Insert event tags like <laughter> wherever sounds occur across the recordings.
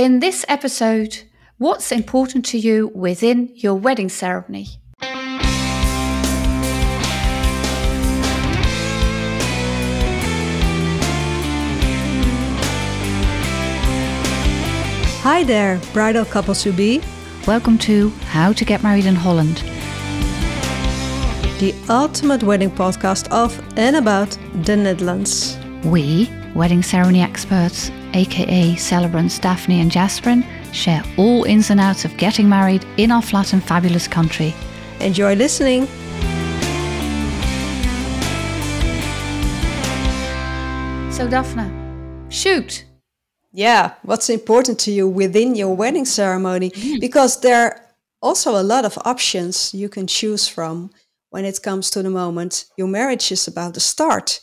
In this episode, what's important to you within your wedding ceremony? Hi there, bridal couples to be. Welcome to How to Get Married in Holland, the ultimate wedding podcast of and about the Netherlands. We, wedding ceremony experts, aka celebrants Daphne and Jasperin, share all ins and outs of getting married in our flat and fabulous country. Enjoy listening. So, Daphne, shoot! yeah what's important to you within your wedding ceremony mm. because there are also a lot of options you can choose from when it comes to the moment your marriage is about to start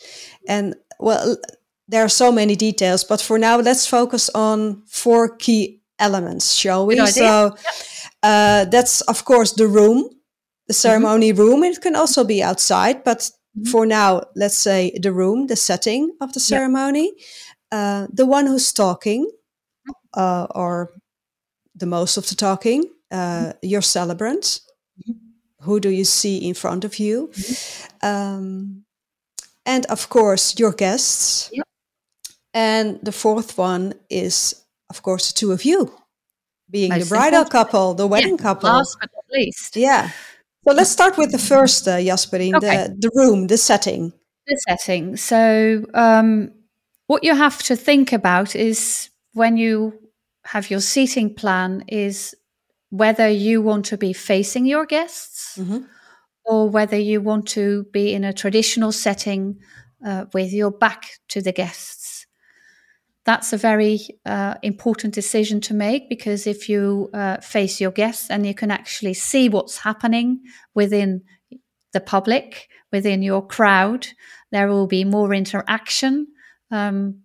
and well there are so many details but for now let's focus on four key elements shall we so uh, that's of course the room the mm-hmm. ceremony mm-hmm. room it can also be outside but mm-hmm. for now let's say the room the setting of the ceremony uh, the one who's talking, uh, or the most of the talking, uh, your celebrant. Who do you see in front of you? Um, and of course, your guests. And the fourth one is, of course, the two of you, being Most the bridal couple, the wedding yeah, couple. Last but not least. Yeah. So let's start with the first, uh, Jasperine, okay. the, the room, the setting. The setting. So um, what you have to think about is when you have your seating plan is whether you want to be facing your guests mm-hmm. or whether you want to be in a traditional setting uh, with your back to the guests. That's a very uh, important decision to make because if you uh, face your guests and you can actually see what's happening within the public, within your crowd, there will be more interaction um,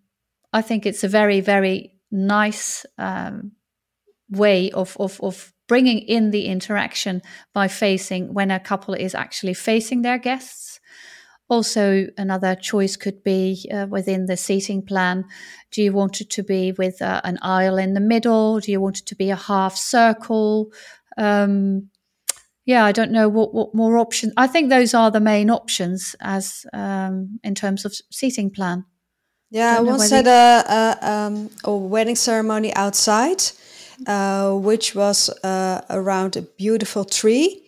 I think it's a very, very nice um, way of, of, of bringing in the interaction by facing when a couple is actually facing their guests. Also, another choice could be uh, within the seating plan. Do you want it to be with uh, an aisle in the middle? Do you want it to be a half circle? Um, yeah, I don't know what, what more options. I think those are the main options as um, in terms of seating plan. Yeah, I once had a, a, um, a, wedding ceremony outside, uh, which was uh, around a beautiful tree,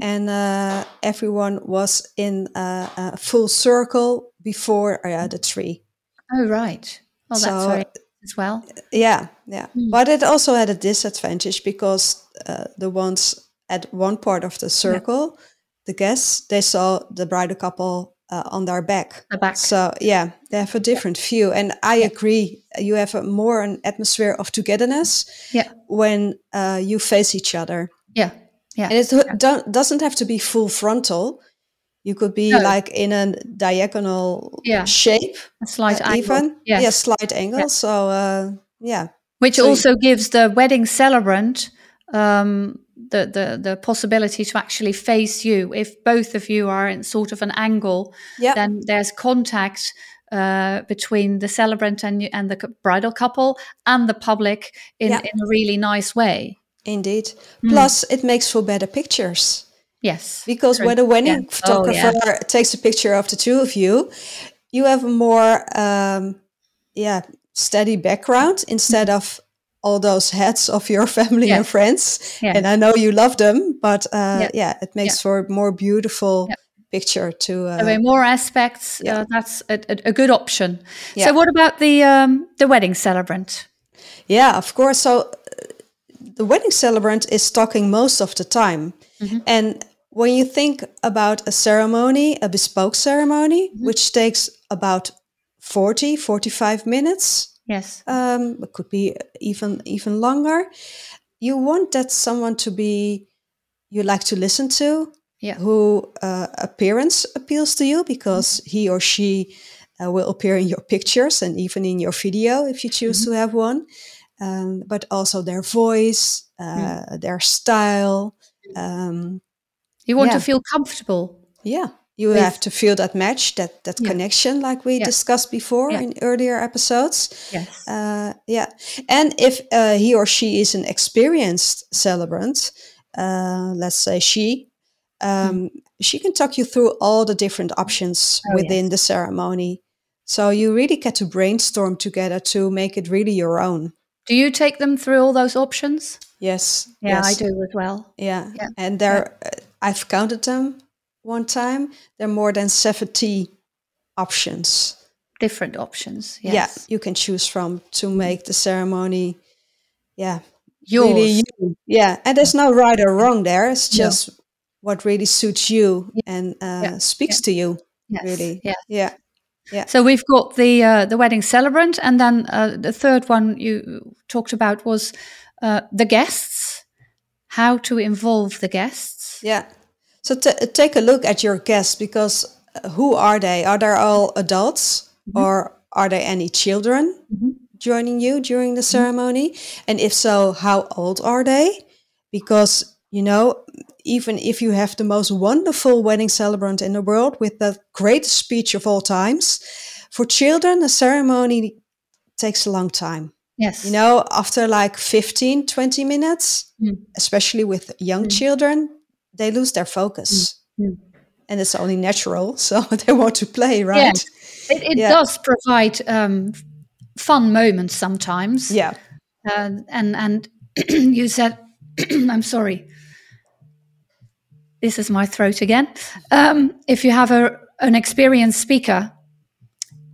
and uh, everyone was in a, a, full circle before uh, the tree. Oh, right. Well, that's so, very as well. Yeah, yeah. Mm. But it also had a disadvantage because uh, the ones at one part of the circle, yeah. the guests, they saw the bridal couple uh, on their back. The back. So yeah, they have a different yeah. view, and I yeah. agree. You have a more an atmosphere of togetherness. Yeah. When uh, you face each other. Yeah. Yeah. And it yeah. doesn't have to be full frontal. You could be no. like in a diagonal yeah. shape, a slight uh, angle. even yes. yeah, slight angle. So uh, yeah, which so also gives the wedding celebrant um, the, the the possibility to actually face you if both of you are in sort of an angle yep. then there's contact uh, between the celebrant and and the bridal couple and the public in, yep. in a really nice way indeed mm. plus it makes for better pictures yes because true. when a wedding yeah. photographer oh, yeah. takes a picture of the two of you you have a more um, yeah steady background instead of all those heads of your <laughs> family and friends. And I know you love them, but uh, yeah, it makes for a more beautiful picture to. Uh, there are more aspects. Uh, that's a, a, good option. yeah. So, what about the um, the wedding celebrant? Yeah, of course. So, uh, the wedding celebrant is talking most of the time, mm-hmm. and when you think about a ceremony, a bespoke ceremony, mm-hmm. which takes about 40, 45 minutes Yes. Um, it could be even even longer. You want that someone to be you like to listen to. Yeah. Who uh, appearance appeals to you because mm-hmm. he or she uh, will appear in your pictures and even in your video if you choose mm-hmm. to have one. Um, but also their voice, uh, mm. their style. Um, you want yeah. to feel comfortable. Yeah, You With- have to feel that match, that that Yeah. connection, like we discussed before Yeah. in earlier episodes. Yes. Uh, yeah, and if uh, he or she is an experienced celebrant, uh, let's say she, um, she can talk you through all the different options Oh, within the ceremony. So you really get to brainstorm together to make it really your own. Do you take them through all those options? Yes. Yeah, I do as well. Yeah, Yeah, and there, uh, I've counted them one time. There are more than seventy options. Different options. Yeah, you can choose from to make the ceremony. Yeah, Yours. really you. Yeah, and there's no right or wrong there. It's No. just what really suits you and uh, Yeah. speaks to you. yes. Really. Yes. Yeah, So we've got the uh, the wedding celebrant, and then uh, the third one you talked about was uh, the guests. How to involve the guests? yeah. So t- take a look at your guests because uh, who are they? Are they all adults Mm-hmm. or are there any children joining you during the ceremony? And if so, how old are they? Because you know, even if you have the most wonderful wedding celebrant in the world with the greatest speech of all times, for children, the ceremony takes a long time. Yes. You know, after like 15, 20 minutes, Mm. especially with young children, they lose their focus. Mm. And it's only natural. <laughs> So they want to play, right? It, it Yeah. does provide um, fun moments sometimes. Yeah. Uh, and and <clears throat> you said, <clears throat> I'm sorry. This is my throat again. Um, if you have a an experienced speaker,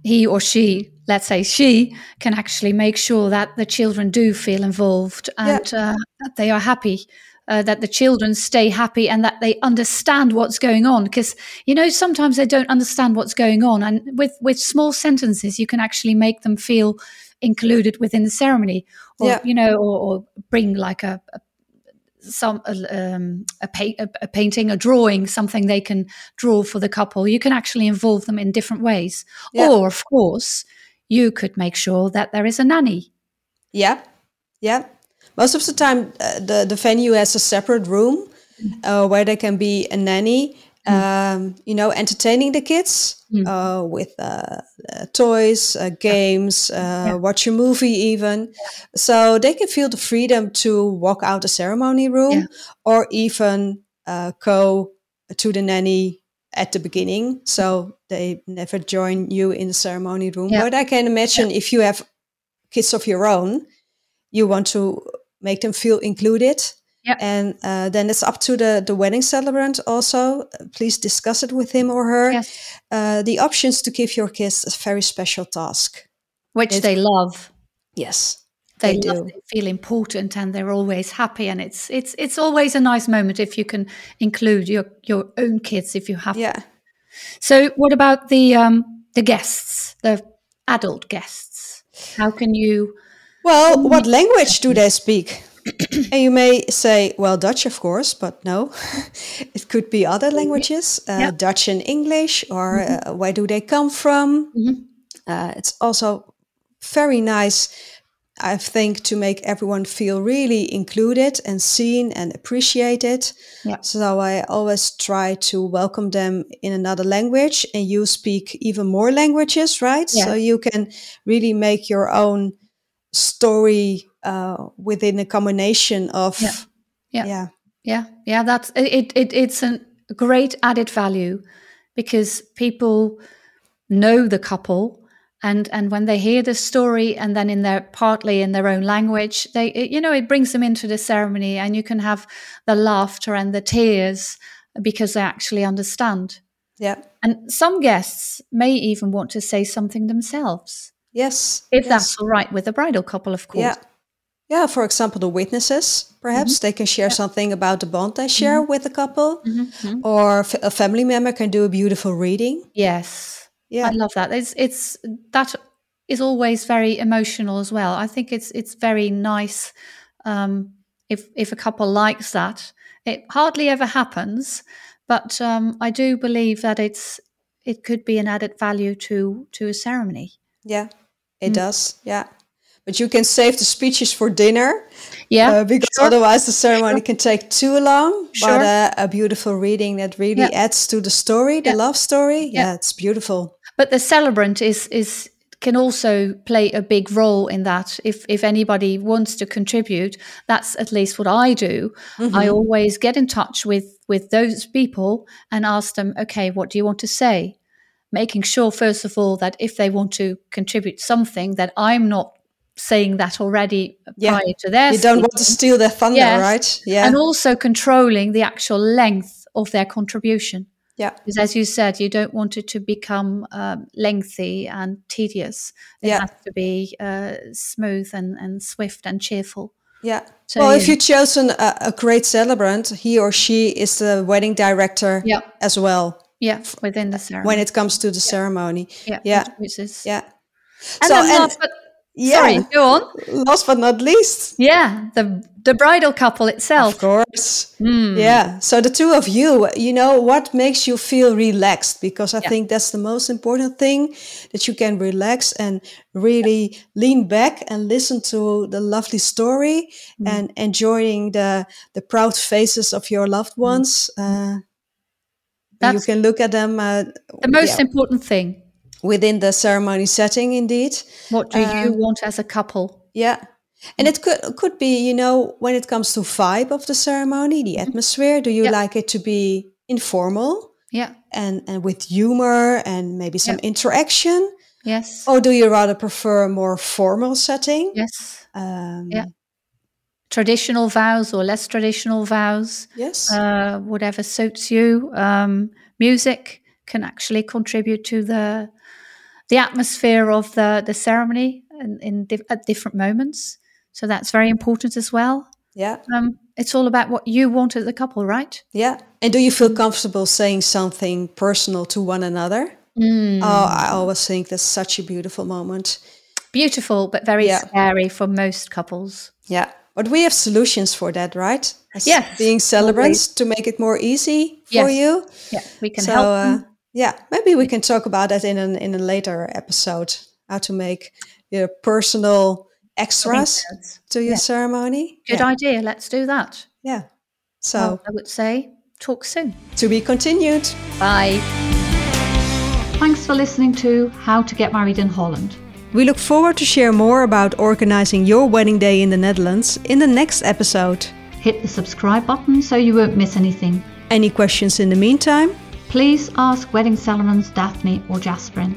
he or she, let's say she, can actually make sure that the children do feel involved and uh, that they are happy. Uh, that the children stay happy and that they understand what's going on because you know sometimes they don't understand what's going on and with with small sentences you can actually make them feel included within the ceremony or Yeah. you know or, or bring like a, a some a, um, a, pa- a, a painting a drawing something they can draw for the couple. You can actually involve them in different ways. Yeah. or of course you could make sure that there is a nanny. Yeah, yeah. Most of the time, uh, the the venue has a separate room uh, where there can be a nanny, um, you know, entertaining the kids uh, with uh, uh, toys, uh, games, uh, watch a movie, even. So they can feel the freedom to walk out the ceremony room Yeah. or even uh, go to the nanny at the beginning. So they never join you in the ceremony room. Yeah. But I can imagine if you have kids of your own, you want to make them feel included. Yeah. And uh, then it's up to the, the wedding celebrant also. Please discuss it with him or her. Yes. Uh, the options to give your kids a very special task. which It- they love Yes, they, they love, do. they feel important and they're always happy and it's it's it's always a nice moment if you can include your your own kids if you have Yeah. so what about the um the guests the adult guests how can you Well, what language do they speak? <clears throat> and you may say, well, Dutch, of course, but no. <laughs> it could be other languages, uh, Yeah. Dutch and English, or uh, where do they come from? Uh, it's also very nice, I think, to make everyone feel really included and seen and appreciated. Yeah. So I always try to welcome them in another language, and you speak even more languages, right? Yeah. So you can really make your own story uh, within a combination of Yeah. Yeah. yeah. Yeah. Yeah that's it, it it's a great added value because people know the couple and and when they hear the story and then in their partly in their own language they it, you know it brings them into the ceremony and you can have the laughter and the tears because they actually understand. Yeah. And some guests may even want to say something themselves. Yes. If yes. that's all right with the bridal couple of course. Yeah yeah for example the witnesses perhaps Mm-hmm. they can share something about the bond they share with the couple Mhm. or f- a family member can do a beautiful reading yes yeah I love that. It's it's that is always very emotional as well. I think it's it's very nice um, if if a couple likes that. It hardly ever happens, but um, I do believe that it's it could be an added value to to a ceremony. yeah it Mm. does yeah but you can save the speeches for dinner. Yeah, uh, because sure. otherwise the ceremony can take too long. Sure. But uh, a beautiful reading that really Yeah. adds to the story, the Yeah. love story. Yeah. Yeah, it's beautiful. But the celebrant is is can also play a big role in that. If if anybody wants to contribute, that's at least what I do. I always get in touch with with those people and ask them, okay, what do you want to say? Making sure first of all that if they want to contribute something, that I'm not saying that already Yeah. prior to their You don't want to steal their thunder, Yes. right? Yeah. and also controlling the actual length of their contribution. yeah. Because as you said, you don't want it to become um, lengthy and tedious. It Yeah. has to be uh, smooth and, and swift and cheerful. Yeah. So well, if you've chosen a, a great celebrant, he or she is the wedding director Yeah. as well Yeah, within the ceremony. when it comes to the ceremony. yeah, yeah. Yeah. And So, then and- last but, Yeah. sorry, go on. Last but not least, Yeah, the the bridal couple itself. of course. Hmm. Yeah. So the two of you, you know, what makes you feel relaxed? Because I think that's the most important thing that you can relax and really lean back and listen to the lovely story Hmm. and enjoying the the proud faces of your loved ones. Uh, you can look at them uh, the most yeah, important thing. Within the ceremony setting, indeed. What do you want as a couple? Yeah. And it could could be, you know, when it comes to vibe of the ceremony, the atmosphere, do you Yeah. like it to be informal Yeah. and, and with humor and maybe some Yeah. interaction? Yes. Or do you rather prefer a more formal setting? Yes. Um, Yeah. Traditional vows or less traditional vows. Yes. uh, whatever suits you. Um, music can actually contribute to the the atmosphere of the the ceremony in, in dif- at different moments. So that's very important as well. yeah. Um, it's all about what you want as a couple, right? Yeah. And do you feel comfortable saying something personal to one another? Mm. Oh, I always think that's such a beautiful moment. Beautiful, but very Yeah. scary for most couples. Yeah. But we have solutions for that, right? As Yes, Being celebrants to make it more easy for Yes. you. Yeah, we can so help. uh. Yeah maybe we can talk about that in an in a later episode how to make your personal extras to your ceremony Good yeah. idea. Let's do that. yeah so Well, I would say talk soon. to be continued Bye. Thanks for listening to How to Get Married in Holland. we look forward to share more about organizing your wedding day in the netherlands in the next episode Hit the subscribe button so you won't miss anything. any questions in the meantime Please ask wedding celebrants Daphne or Jasperin.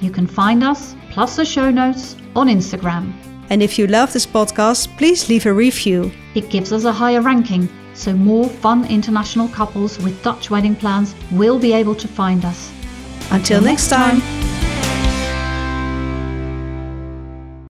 You can find us, plus the show notes, on Instagram. and if you love this podcast please leave a review It gives us a higher ranking, so more fun international couples with Dutch wedding plans will be able to find us. until next time